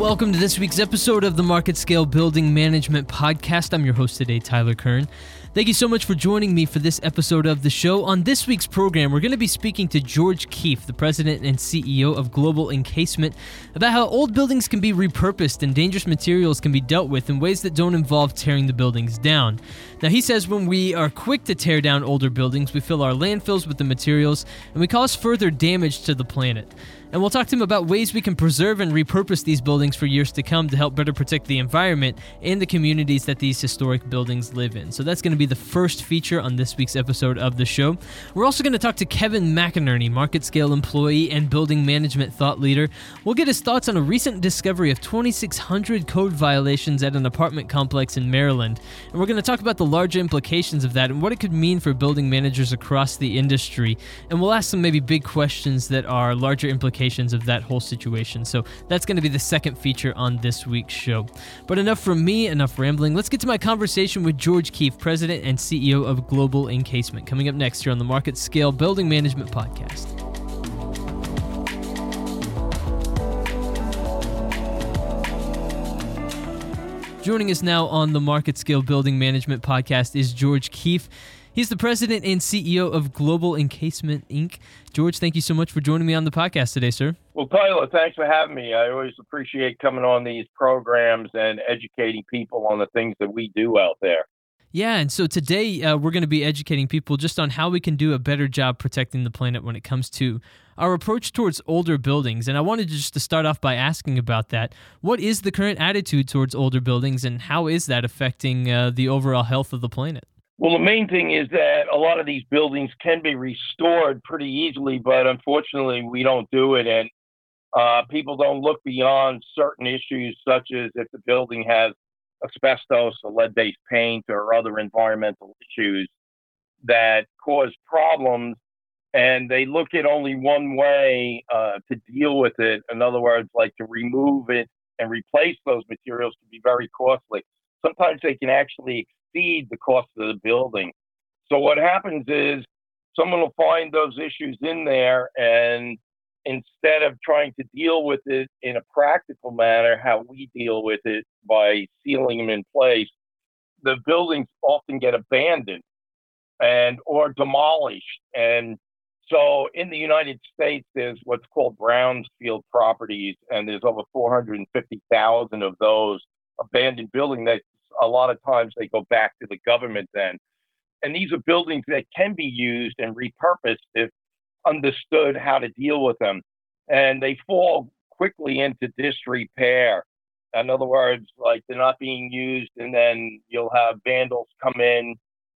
Welcome to this week's episode of the Market Scale Building Management Podcast. I'm your host today, Tyler Kern. Thank you so much for joining me for this episode of the show. On this week's program, we're going to be speaking to George Keefe, the president and CEO of Global Encasement, about how old buildings can be repurposed and dangerous materials can be dealt with in ways that don't involve tearing the buildings down. Now, he says when we are quick to tear down older buildings, we fill our landfills with the materials and we cause further damage to the planet. And we'll talk to him about ways we can preserve and repurpose these buildings for years to come to help better protect the environment and the communities that these historic buildings live in. So that's going to be the first feature on this week's episode of the show. We're also going to talk to Kevin McInerney, market scale employee and building management thought leader. We'll get his thoughts on a recent discovery of 2,600 code violations at an apartment complex in Maryland. And we're going to talk about the larger implications of that and what it could mean for building managers across the industry. And we'll ask some maybe big questions that are larger implications of that whole situation. So that's going to be the second feature on this week's show. But enough from me, enough rambling. Let's get to my conversation with George Keefe, President and CEO of Global Encasement, coming up next here on the Market Scale Building Management Podcast. Joining us now on the Market Scale Building Management Podcast is George Keefe. He's the president and CEO of Global Encasement Inc. George, thank you so much for joining me on the podcast today, sir. Well, Tyler, thanks for having me. I always appreciate coming on these programs and educating people on the things that we do out there. Yeah, and so today uh, we're going to be educating people just on how we can do a better job protecting the planet when it comes to our approach towards older buildings. And I wanted just to start off by asking about that. What is the current attitude towards older buildings, and how is that affecting uh, the overall health of the planet? Well, the main thing is that a lot of these buildings can be restored pretty easily, but unfortunately, we don't do it. And uh, people don't look beyond certain issues, such as if the building has asbestos or lead based paint or other environmental issues that cause problems. And they look at only one way uh, to deal with it. In other words, like to remove it and replace those materials can be very costly. Sometimes they can actually exceed the cost of the building. So what happens is someone will find those issues in there and instead of trying to deal with it in a practical manner, how we deal with it by sealing them in place, the buildings often get abandoned and or demolished. And so in the United States, there's what's called brownfield properties, and there's over 450,000 of those abandoned buildings that a lot of times they go back to the government then. And these are buildings that can be used and repurposed if understood how to deal with them. And they fall quickly into disrepair. In other words, like they're not being used, and then you'll have vandals come in,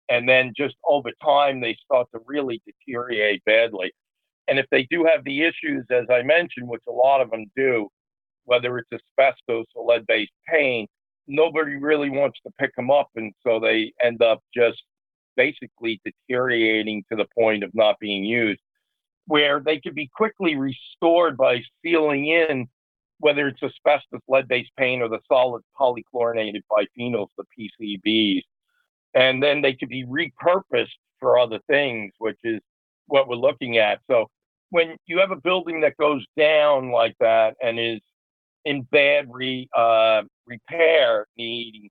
and then just over time, they start to really deteriorate badly. And if they do have the issues, as I mentioned, which a lot of them do, whether it's asbestos or lead based paint, nobody really wants to pick them up. And so they end up just basically deteriorating to the point of not being used, where they could be quickly restored by sealing in, whether it's asbestos, lead based paint, or the solid polychlorinated biphenyls, the PCBs. And then they could be repurposed for other things, which is what we're looking at. So when you have a building that goes down like that and is in bad re, uh, repair needing,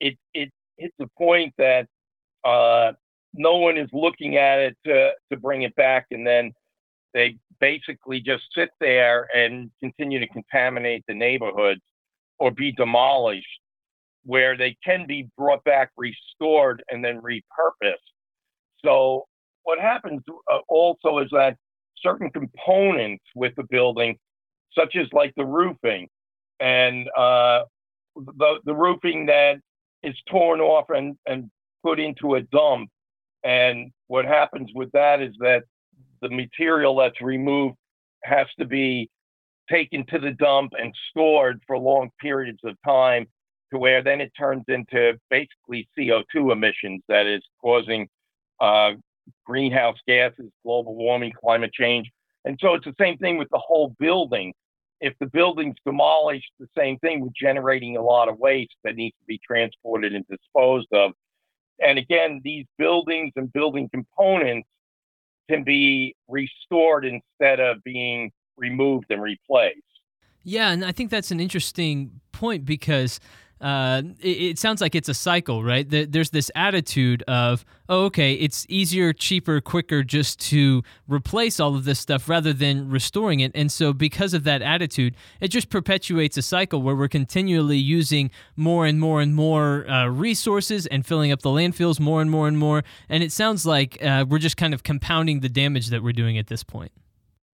it it hits a point that uh, no one is looking at it to to bring it back, and then they basically just sit there and continue to contaminate the neighborhoods or be demolished, where they can be brought back, restored, and then repurposed. So what happens uh, also is that certain components with the building, such as like the roofing and uh, the the roofing that is torn off and and put into a dump. And what happens with that is that the material that's removed has to be taken to the dump and stored for long periods of time to where then it turns into basically CO2 emissions that is causing uh, greenhouse gases, global warming, climate change. And so it's the same thing with the whole building. If the building's demolished, the same thing with generating a lot of waste that needs to be transported and disposed of. And again, these buildings and building components can be restored instead of being removed and replaced. Yeah, and I think that's an interesting point because uh, it, it, sounds like it's a cycle, right? There's this attitude of, oh, okay, it's easier, cheaper, quicker just to replace all of this stuff rather than restoring it. And so, because of that attitude, it just perpetuates a cycle where we're continually using more and more and more uh, resources and filling up the landfills more and more and more. And it sounds like uh, we're just kind of compounding the damage that we're doing at this point.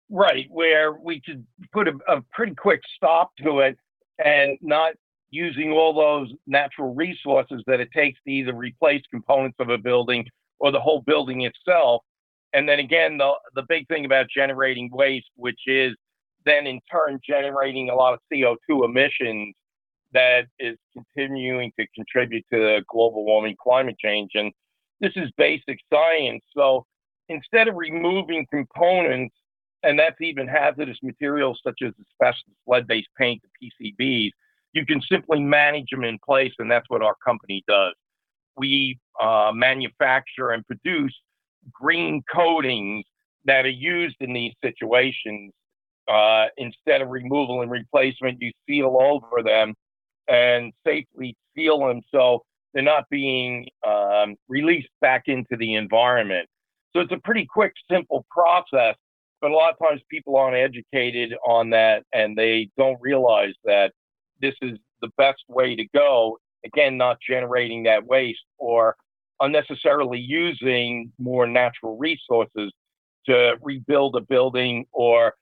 Right, where we could put a, a pretty quick stop to it and not using all those natural resources that it takes to either replace components of a building or the whole building itself. And then again, the, the big thing about generating waste, which is then in turn generating a lot of CO2 emissions that is continuing to contribute to the global warming climate change. And this is basic science. So instead of removing components, and that's even hazardous materials such as asbestos, lead based paint, the PCBs, you can simply manage them in place, and that's what our company does. We uh, manufacture and produce green coatings that are used in these situations. Uh, instead of removal and replacement, you seal over them and safely seal them so they're not being um, released back into the environment. So it's a pretty quick, simple process, but a lot of times people aren't educated on that and they don't realize that this is the best way to go. Again, not generating that waste or unnecessarily using more natural resources to rebuild a building or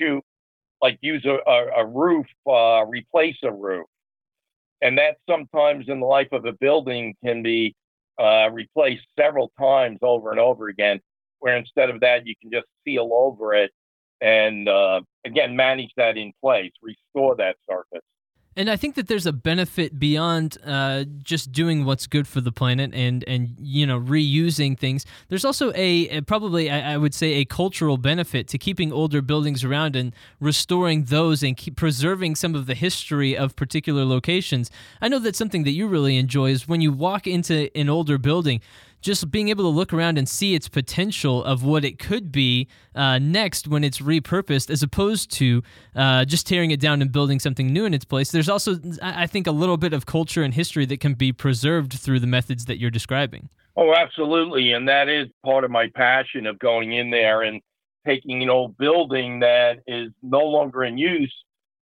to like use a, a, a roof, uh, replace a roof. And that sometimes in the life of a building can be uh, replaced several times over and over again, where instead of that, you can just seal over it and uh, again manage that in place, restore that surface. And I think that there's a benefit beyond uh, just doing what's good for the planet and and you know reusing things. There's also a, a probably I, I, would say a cultural benefit to keeping older buildings around and restoring those and keep preserving some of the history of particular locations. I know that something that you really enjoy is when you walk into an older building just being able to look around and see its potential of what it could be uh, next when it's repurposed, as opposed to uh, just tearing it down and building something new in its place. There's also, I think, a little bit of culture and history that can be preserved through the methods that you're describing. Oh, absolutely. And that is part of my passion of going in there and taking an old building that is no longer in use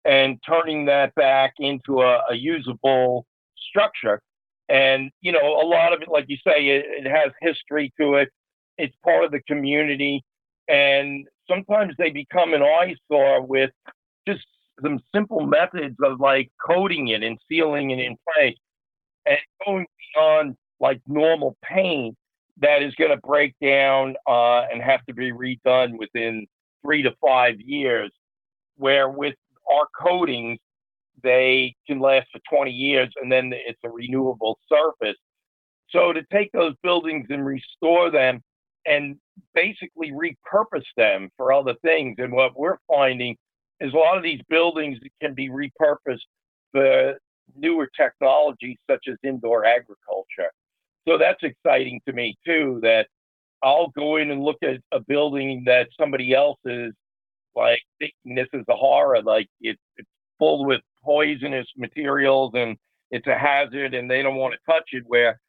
and turning that back into a, a usable structure and, you know, a lot of it, like you say, it, it has history to it. It's part of the community. And sometimes they become an eyesore with just some simple methods of like coating it and sealing it in place and going beyond like normal paint that is going to break down uh, and have to be redone within three to five years. Where with our coatings, they can last for 20 years and then it's a renewable surface. So to take those buildings and restore them and basically repurpose them for other things. And what we're finding is a lot of these buildings can be repurposed for newer technologies such as indoor agriculture. So that's exciting to me too, that I'll go in and look at a building that somebody else is like thinking this is a horror, like it, it's full with poisonous materials and it's a hazard and they don't want to touch it where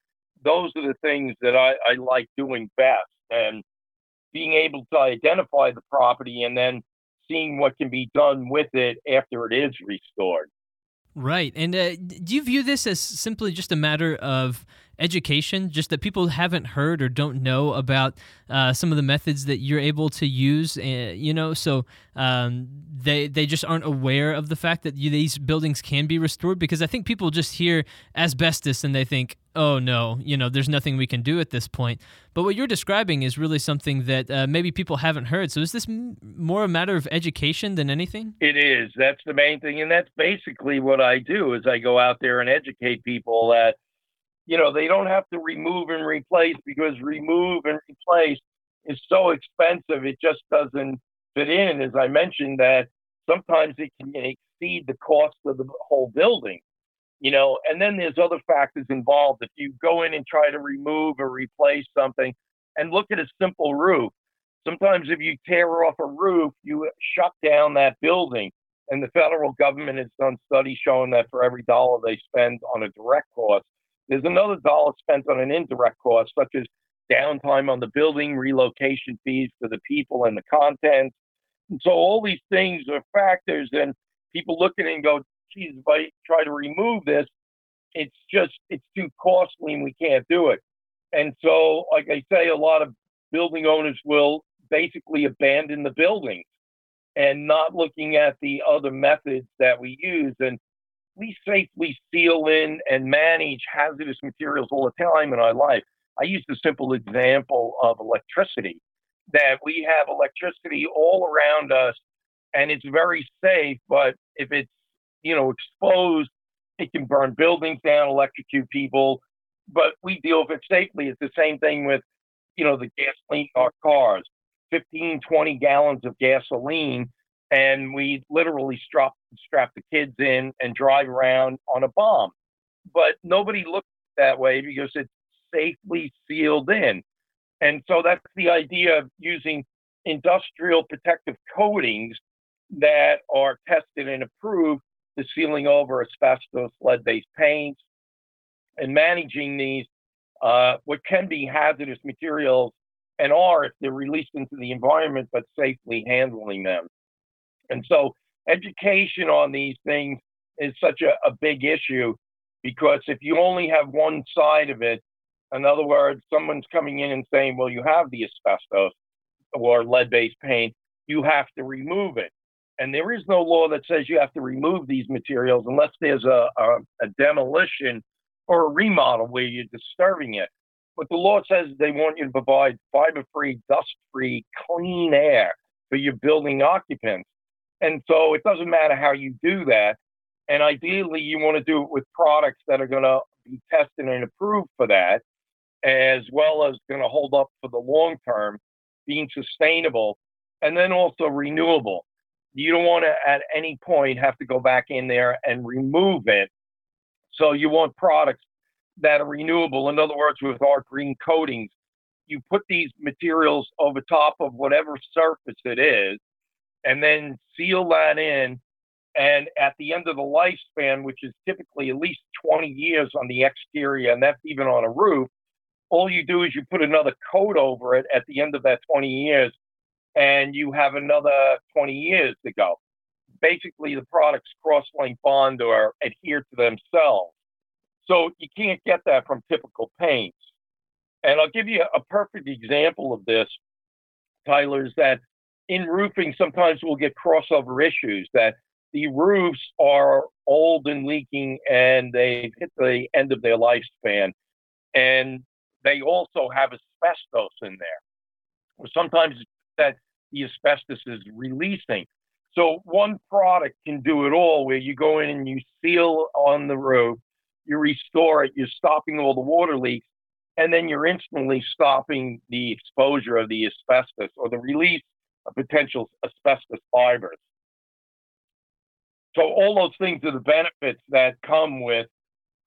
those are the things that I, I like doing best and being able to identify the property and then seeing what can be done with it after it is restored. Right. And uh, do you view this as simply just a matter of education, just that people haven't heard or don't know about uh, some of the methods that you're able to use. Uh, you know, so um, they they just aren't aware of the fact that you, these buildings can be restored because I think people just hear asbestos and they think, oh no, you know, there's nothing we can do at this point. But what you're describing is really something that uh, maybe people haven't heard. So is this m- more a matter of education than anything? It is. That's the main thing, and that's basically what I do. Is I go out there and educate people that you know they don't have to remove and replace because remove and replace is so expensive. It just doesn't fit in. As I mentioned, that sometimes it can exceed the cost of the whole building you know, and then there's other factors involved. If you go in and try to remove or replace something and look at a simple roof, sometimes if you tear off a roof, you shut down that building. And the federal government has done studies showing that for every dollar they spend on a direct cost, there's another dollar spent on an indirect cost, such as downtime on the building, relocation fees for the people and the contents. And so all these things are factors, and people look at it and go, geez, if I try to remove this, it's just it's too costly and we can't do it. And so, like I say, a lot of building owners will basically abandon the buildings and not looking at the other methods that we use. And we safely seal in and manage hazardous materials all the time in our life. I use the simple example of electricity that we have electricity all around us and it's very safe, but if it's you know, exposed. It can burn buildings down, electrocute people, but we deal with it safely. It's the same thing with, you know, the gasoline in our cars, 15, 20 gallons of gasoline, and we literally strap, strap the kids in and drive around on a bomb. But nobody looks that way because it's safely sealed in. And so that's the idea of using industrial protective coatings that are tested and approved the sealing over asbestos, lead-based paints, and managing these, uh, what can be hazardous materials and are if they're released into the environment, but safely handling them. And so education on these things is such a, a big issue because if you only have one side of it, in other words, someone's coming in and saying, well, you have the asbestos or lead based paint, you have to remove it. And there is no law that says you have to remove these materials unless there's a, a, a demolition or a remodel where you're disturbing it. But the law says they want you to provide fiber free, dust free, clean air for your building occupants. And so it doesn't matter how you do that. And ideally, you want to do it with products that are going to be tested and approved for that, as well as going to hold up for the long term, being sustainable, and then also renewable you don't want to at any point have to go back in there and remove it. So you want products that are renewable. In other words, with our green coatings, you put these materials over top of whatever surface it is, and then seal that in. And at the end of the lifespan, which is typically at least 20 years on the exterior, and that's even on a roof, all you do is you put another coat over it at the end of that 20 years, and you have another 20 years to go. Basically, the products cross-link bond or adhere to themselves. So you can't get that from typical paints. And I'll give you a perfect example of this, Tyler, is that in roofing, sometimes we'll get crossover issues that the roofs are old and leaking and they've hit the end of their lifespan. And they also have asbestos in there. Sometimes that the asbestos is releasing. So one product can do it all where you go in and you seal on the roof, you restore it, you're stopping all the water leaks, and then you're instantly stopping the exposure of the asbestos or the release potential asbestos fibers. So all those things are the benefits that come with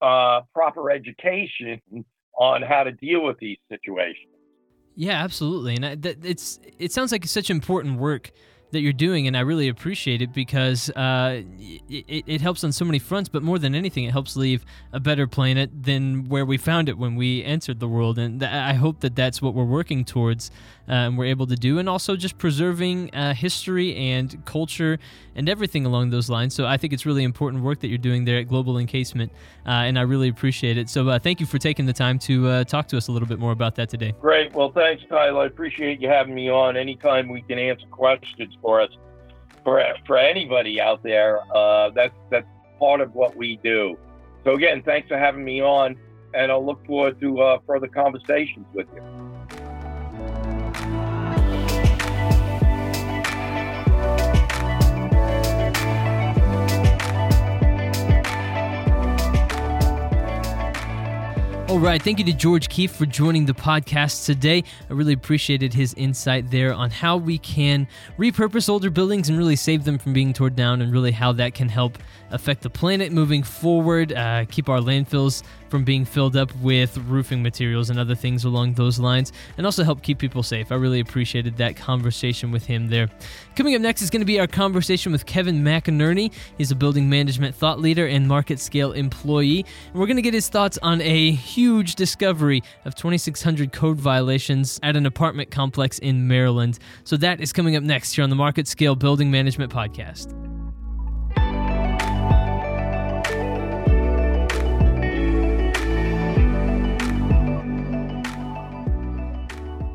uh, proper education on how to deal with these situations. Yeah, absolutely, and it's it sounds like such important work that you're doing, and I really appreciate it because uh, it, it, helps on so many fronts. But more than anything, it helps leave a better planet than where we found it when we entered the world. And th- I hope that that's what we're working towards uh, and we're able to do, and also just preserving uh, history and culture and everything along those lines. So I think it's really important work that you're doing there at Global Encasement, uh, and I really appreciate it. So uh, thank you for taking the time to uh, talk to us a little bit more about that today. Great. Well, thanks, Tyler. I appreciate you having me on. Anytime we can answer questions for us, for for anybody out there, uh, that's that's part of what we do. So again, thanks for having me on, and I'll look forward to further conversations with you. All right. Thank you to George Keefe for joining the podcast today. I really appreciated his insight there on how we can repurpose older buildings and really save them from being torn down, and really how that can help affect the planet moving forward, uh, keep our landfills from being filled up with roofing materials and other things along those lines, and also help keep people safe. I really appreciated that conversation with him there. Coming up next is going to be our conversation with Kevin McInerney. He's a building management thought leader and market scale employee. And we're going to get his thoughts on a huge discovery of 2,600 code violations at an apartment complex in Maryland. So that is coming up next here on the Market Scale Building Management Podcast.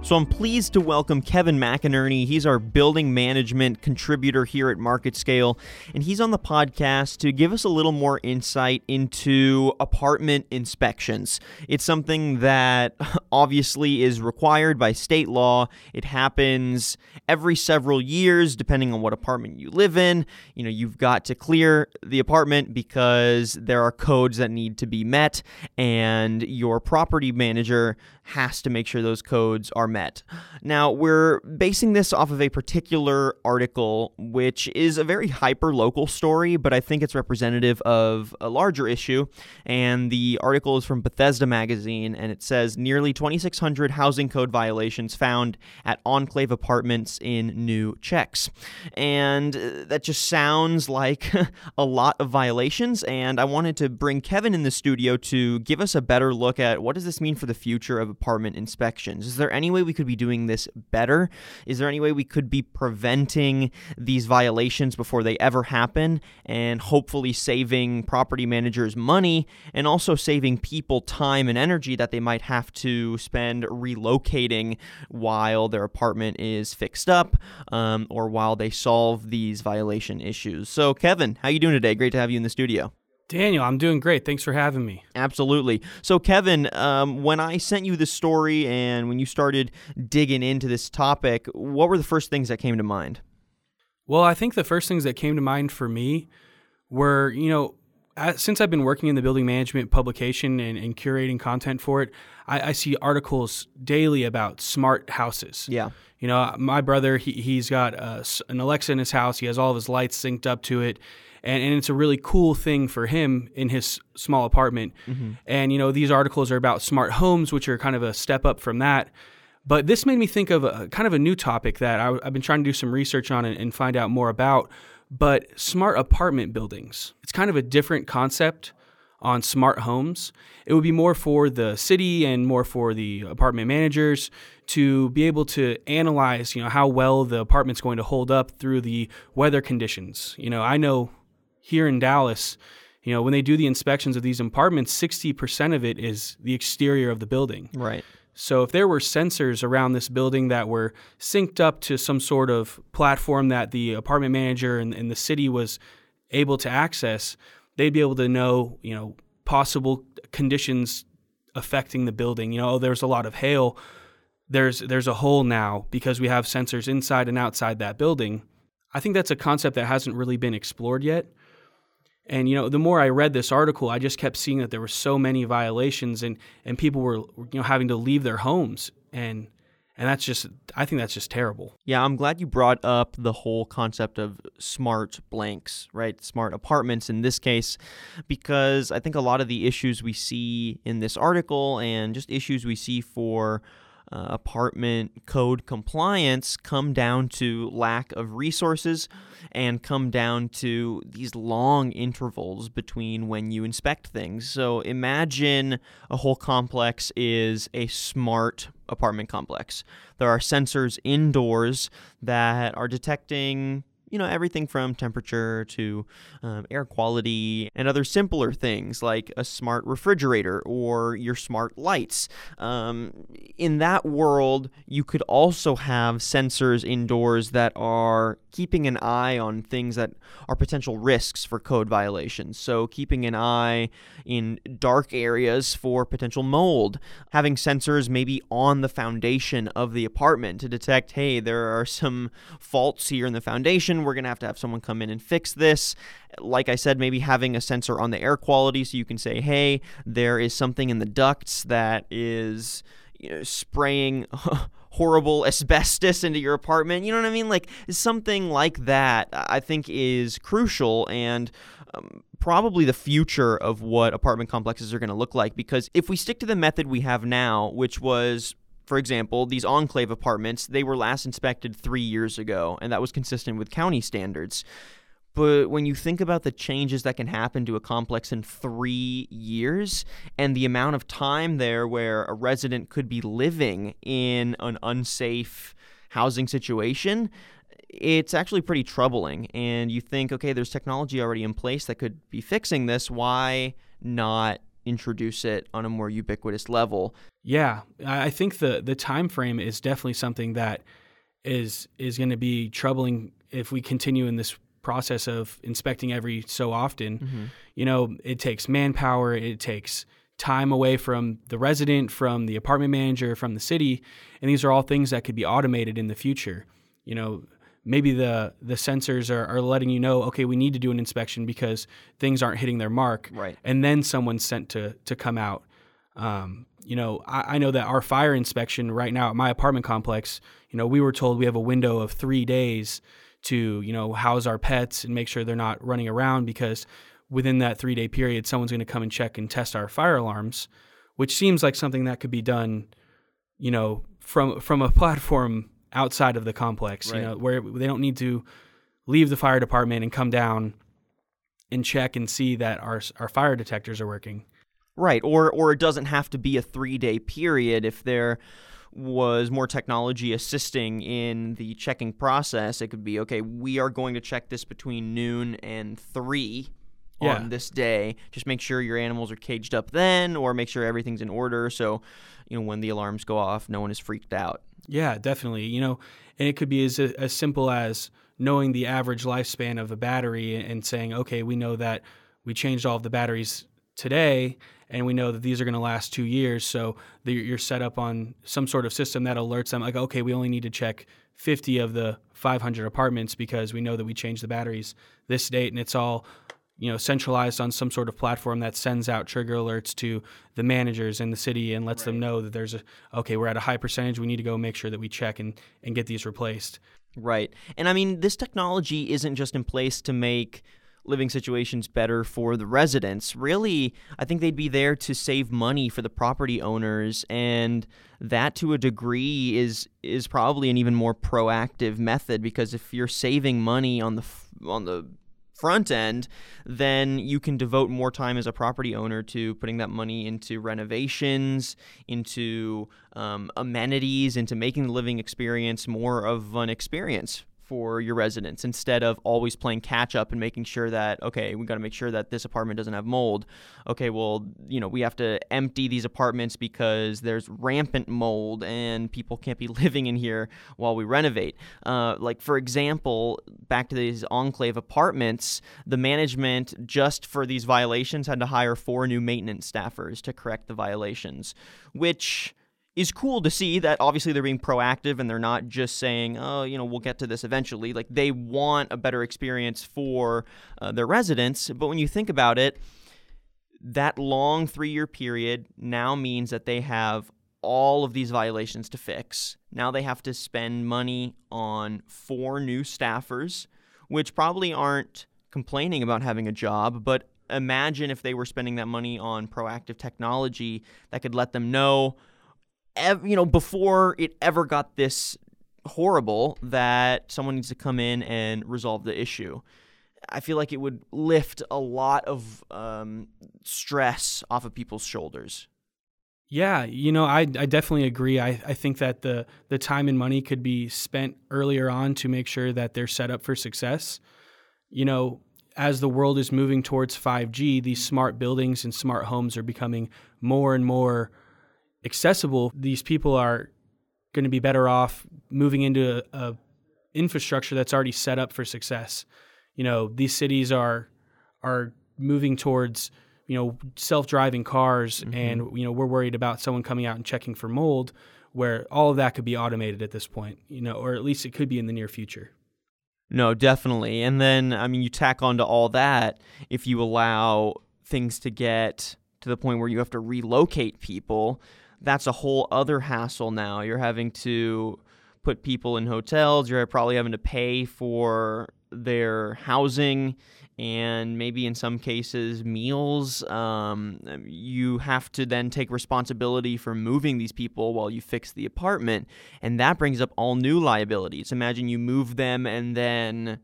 So I'm pleased to welcome Kevin McInerney. He's our building management contributor here at Market Scale, and he's on the podcast to give us a little more insight into apartment inspections. It's something that obviously is required by state law. It happens every several years depending on what apartment you live in. You know, you've got to clear the apartment because there are codes that need to be met and your property manager has to make sure those codes are met. Now, we're basing this off of a particular article, which is a very hyper local story, but I think it's representative of a larger issue. And the article is from Bethesda Magazine, and it says nearly 2,600 housing code violations found at Enclave Apartments in New Checks. And uh, that just sounds like a lot of violations. And I wanted to bring Kevin in the studio to give us a better look at what does this mean for the future of apartment inspections. Is there any way we could be doing this better? Is there any way we could be preventing these violations before they ever happen and hopefully saving property managers money and also saving people time and energy that they might have to spend relocating while their apartment is fixed up um, or while they solve these violation issues? So, Kevin, how you doing today? Great to have you in the studio. Daniel, I'm doing great. Thanks for having me. Absolutely. So, Kevin, um, when I sent you the story and when you started digging into this topic, what were the first things that came to mind? Well, I think the first things that came to mind for me were, you know, since I've been working in the building management publication and, and curating content for it, I, I, see articles daily about smart houses. Yeah. You know, my brother, he, he's got a, an Alexa in his house. He has all of his lights synced up to it and, and it's a really cool thing for him in his small apartment. Mm-hmm. And you know, these articles are about smart homes, which are kind of a step up from that. But this made me think of a kind of a new topic that I, have been trying to do some research on and, and find out more about. But smart apartment buildings. It's kind of a different concept on smart homes. It would be more for the city and more for the apartment managers to be able to analyze, you know, how well the apartment's going to hold up through the weather conditions. You know, I know here in Dallas, you know, when they do the inspections of these apartments, 60% of it is the exterior of the building. Right. So if there were sensors around this building that were synced up to some sort of platform that the apartment manager and, and the city was able to access, they'd be able to know, you know, possible conditions affecting the building. You know, oh, there's a lot of hail. There's there's a hole now because we have sensors inside and outside that building. I think that's a concept that hasn't really been explored yet. And you know, the more I read this article, I just kept seeing that there were so many violations, and and people were you know having to leave their homes, and and that's just I think that's just terrible. Yeah, I'm glad you brought up the whole concept of smart blanks, right? Smart apartments in this case, because I think a lot of the issues we see in this article and just issues we see for uh, apartment code compliance come down to lack of resources and come down to these long intervals between when you inspect things. So imagine a whole complex is a smart apartment complex. There are sensors indoors that are detecting you know, everything from temperature to um, air quality and other simpler things like a smart refrigerator or your smart lights. Um, in that world, you could also have sensors indoors that are keeping an eye on things that are potential risks for code violations. So, keeping an eye in dark areas for potential mold, having sensors maybe on the foundation of the apartment to detect, hey, there are some faults here in the foundation. We're going to have to have someone come in and fix this. Like I said, maybe having a sensor on the air quality so you can say, hey, there is something in the ducts that is you know, spraying horrible asbestos into your apartment. You know what I mean? Like something like that, I think is crucial and. Um, probably the future of what apartment complexes are going to look like because if we stick to the method we have now, which was for example, these enclave apartments, they were last inspected three years ago, and that was consistent with county standards. But when you think about the changes that can happen to a complex in three years and the amount of time there where a resident could be living in an unsafe housing situation, it's actually pretty troubling. And you think, okay, there's technology already in place that could be fixing this. Why not introduce it on a more ubiquitous level? Yeah, I think the the time frame is definitely something that is is going to be troubling if we continue in this process of inspecting every so often. Mm-hmm. You know, it takes manpower, it takes time away from the resident, from the apartment manager, from the city, and these are all things that could be automated in the future. You know, maybe the the sensors are, are letting you know, okay, we need to do an inspection because things aren't hitting their mark, right? And then someone's sent to to come out. Um, you know, I, I, know that our fire inspection right now at my apartment complex, you know, we were told we have a window of three days to you know house our pets and make sure they're not running around because within that three day period someone's going to come and check and test our fire alarms which seems like something that could be done you know from from a platform outside of the complex right. you know where they don't need to leave the fire department and come down and check and see that our our fire detectors are working. Right or or it doesn't have to be a 3 day period if they're was more technology assisting in the checking process, it could be okay, we are going to check this between noon and 3 yeah. on this day. Just make sure your animals are caged up then or make sure everything's in order so you know when the alarms go off, no one is freaked out. Yeah, definitely. You know, and it could be as as simple as knowing the average lifespan of a battery and saying, okay, we know that we changed all of the batteries today and we know that these are going to last two years. So you're set up on some sort of system that alerts them, like, okay, we only need to check 50 of the 500 apartments because we know that we changed the batteries this date, and it's all you know centralized on some sort of platform that sends out trigger alerts to the managers in the city and lets right. them know that there's a okay we're at a high percentage we need to go make sure that we check and and get these replaced right and i mean this technology isn't just in place to make living situations better for the residents. Really, I think they'd be there to save money for the property owners and that to a degree is is probably an even more proactive method because if you're saving money on the on the front end, then you can devote more time as a property owner to putting that money into renovations, into um, amenities, into making the living experience more of an experience for your residents instead of always playing catch up and making sure that okay we got to make sure that this apartment doesn't have mold. Okay well you know we have to empty these apartments because there's rampant mold and people can't be living in here while we renovate. Uh, like for example back to these enclave apartments the management just for these violations had to hire four new maintenance staffers to correct the violations which is cool to see that obviously they're being proactive and they're not just saying, oh, you know, we'll get to this eventually. Like they want a better experience for uh, their residents. But when you think about it, that long three year period now means that they have all of these violations to fix. Now they have to spend money on four new staffers, which probably aren't complaining about having a job, but imagine if they were spending that money on proactive technology that could let them know ev- you know, before it ever got this horrible that someone needs to come in and resolve the issue. I feel like it would lift a lot of um, stress off of people's shoulders. Yeah, you know, I, I definitely agree. I, I think that the the time and money could be spent earlier on to make sure that they're set up for success. You know, as the world is moving towards 5G, these smart buildings and smart homes are becoming more and more accessible. These people are going to be better off moving into a, a infrastructure that's already set up for success. You know, these cities are are moving towards you know self-driving cars mm-hmm. and you know we're worried about someone coming out and checking for mold where all of that could be automated at this point you know or at least it could be in the near future no definitely and then i mean you tack onto all that if you allow things to get to the point where you have to relocate people that's a whole other hassle now you're having to put people in hotels you're probably having to pay for their housing and maybe in some cases meals. Um, you have to then take responsibility for moving these people while you fix the apartment, and that brings up all new liabilities. Imagine you move them and then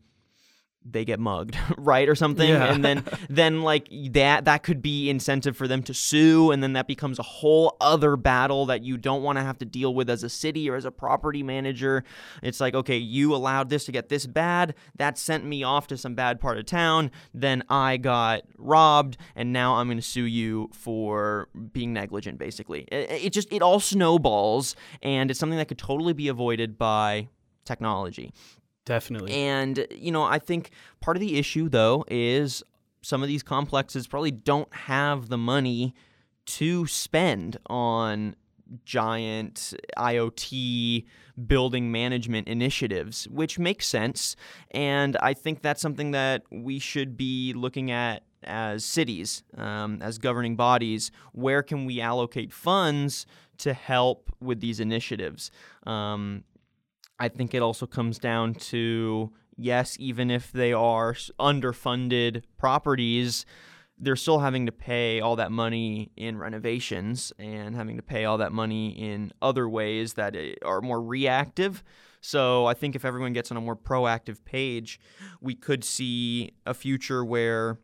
they get mugged, right, or something, yeah. and then then like that that could be incentive for them to sue, and then that becomes a whole other battle that you don't want to have to deal with as a city or as a property manager. It's like, okay, you allowed this to get this bad, that sent me off to some bad part of town, then I got robbed, and now I'm going to sue you for being negligent, basically. It, it just it all snowballs, and it's something that could totally be avoided by technology. Definitely. And, you know, I think part of the issue, though, is some of these complexes probably don't have the money to spend on giant IoT building management initiatives, which makes sense. And I think that's something that we should be looking at as cities, um, as governing bodies. Where can we allocate funds to help with these initiatives? Um, I think it also comes down to yes, even if they are underfunded properties, they're still having to pay all that money in renovations and having to pay all that money in other ways that eh, are more reactive. So I think if everyone gets on a more proactive page, we could see a future where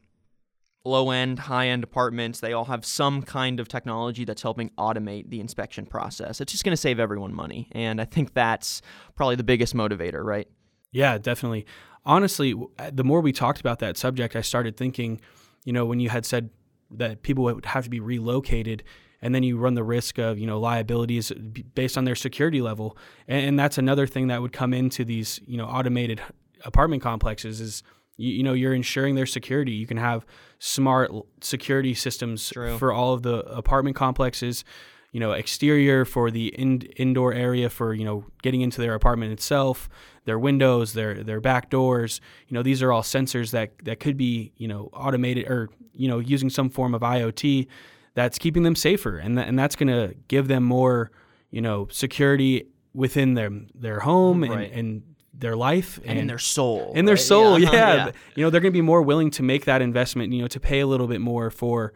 low end, high end apartments, they all have some kind of technology that's helping automate the inspection process. It's just going to save everyone money. And I think that's probably the biggest motivator, right? Yeah, definitely. Honestly, uh, the more we talked about that subject, I started thinking, you know, when you had said that people would have to be relocated, and then you run the risk of you know liabilities based on their security level and, that's another thing that would come into these you know automated apartment complexes is you, you know you're ensuring their security you can have smart security systems True. for all of the apartment complexes you know exterior for the in, indoor area for you know getting into their apartment itself their windows their their back doors you know these are all sensors that that could be you know automated or you know using some form of IoT that's keeping them safer and th- and that's going to give them more you know security within their their home right. and, and their life and, and, in their soul. In their right? soul, yeah. yeah. yeah. You know, they're going to be more willing to make that investment, you know, to pay a little bit more for,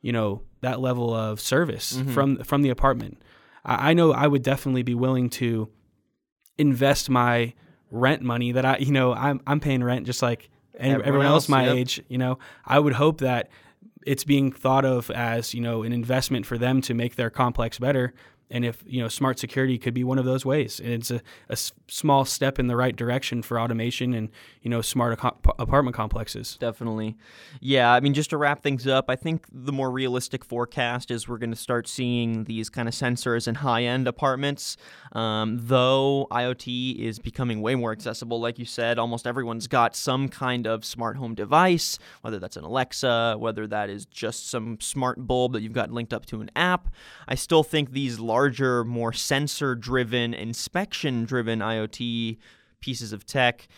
you know, that level of service mm-hmm. from from the apartment. I, I, know I would definitely be willing to invest my rent money that I, you know, I'm I'm paying rent just like everyone, everyone else, else my yep. age, you know. I would hope that it's being thought of as, you know, an investment for them to make their complex better and if you know smart security could be one of those ways. And it's a, small step in the right direction for automation and you know smart apartment complexes. Definitely. Yeah i mean just to wrap things up i think the more realistic forecast is we're going to start seeing these kind of sensors in high-end apartments. Um, though iot is becoming way more accessible like you said almost everyone's got some kind of smart home device whether that's an alexa whether that is just some smart bulb that you've got linked up to an app. I still think these large larger, more sensor driven, inspection driven IoT pieces of tech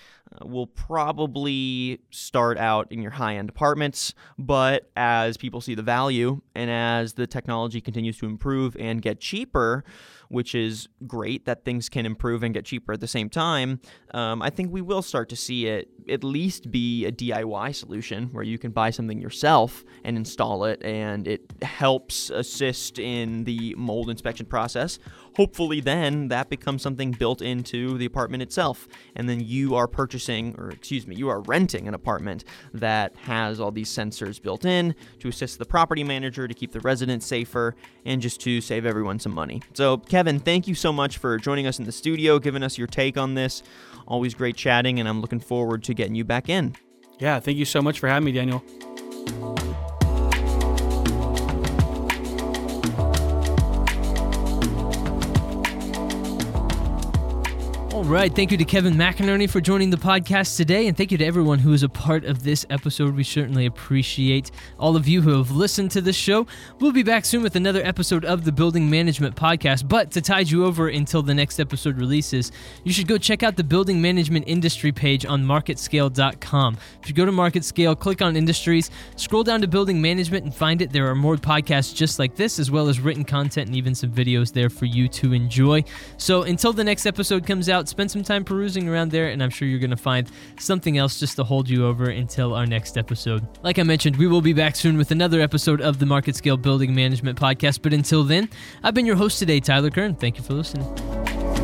will probably start out in your high end apartments, but as people see the value and as the technology continues to improve and get cheaper, which is great that things can improve and get cheaper at the same time, um, I think we will start to see it at least be a DIY solution where you can buy something yourself and install it, and it helps assist in the mold inspection process. Hopefully, then that becomes something built into the apartment itself, and then you are purchasing, or excuse me, you are renting an apartment that has all these sensors built in to assist the property manager to keep the residents safer and just to save everyone some money. So, Kevin, thank you so much for joining us in the studio, giving us your take on this. Always great chatting, and I'm looking forward to getting you back in. Yeah, thank you so much for having me, Daniel. Right. Thank you to Kevin McInerney for joining the podcast today. And thank you to everyone who is a part of this episode. We certainly appreciate all of you who have listened to this show. We'll be back soon with another episode of the Building Management Podcast. But to tide you over until the next episode releases, you should go check out the Building Management Industry page on marketscale.com. If you go to MarketScale, click on Industries, scroll down to Building Management and find it. There are more podcasts just like this, as well as written content and even some videos there for you to enjoy. So until the next episode comes out, spend some time perusing around there, and I'm sure you're going to find something else just to hold you over until our next episode. Like I mentioned, we will be back soon with another episode of the MarketScale Building Management Podcast. But until then, I've been your host today, Tyler Kern. Thank you for listening.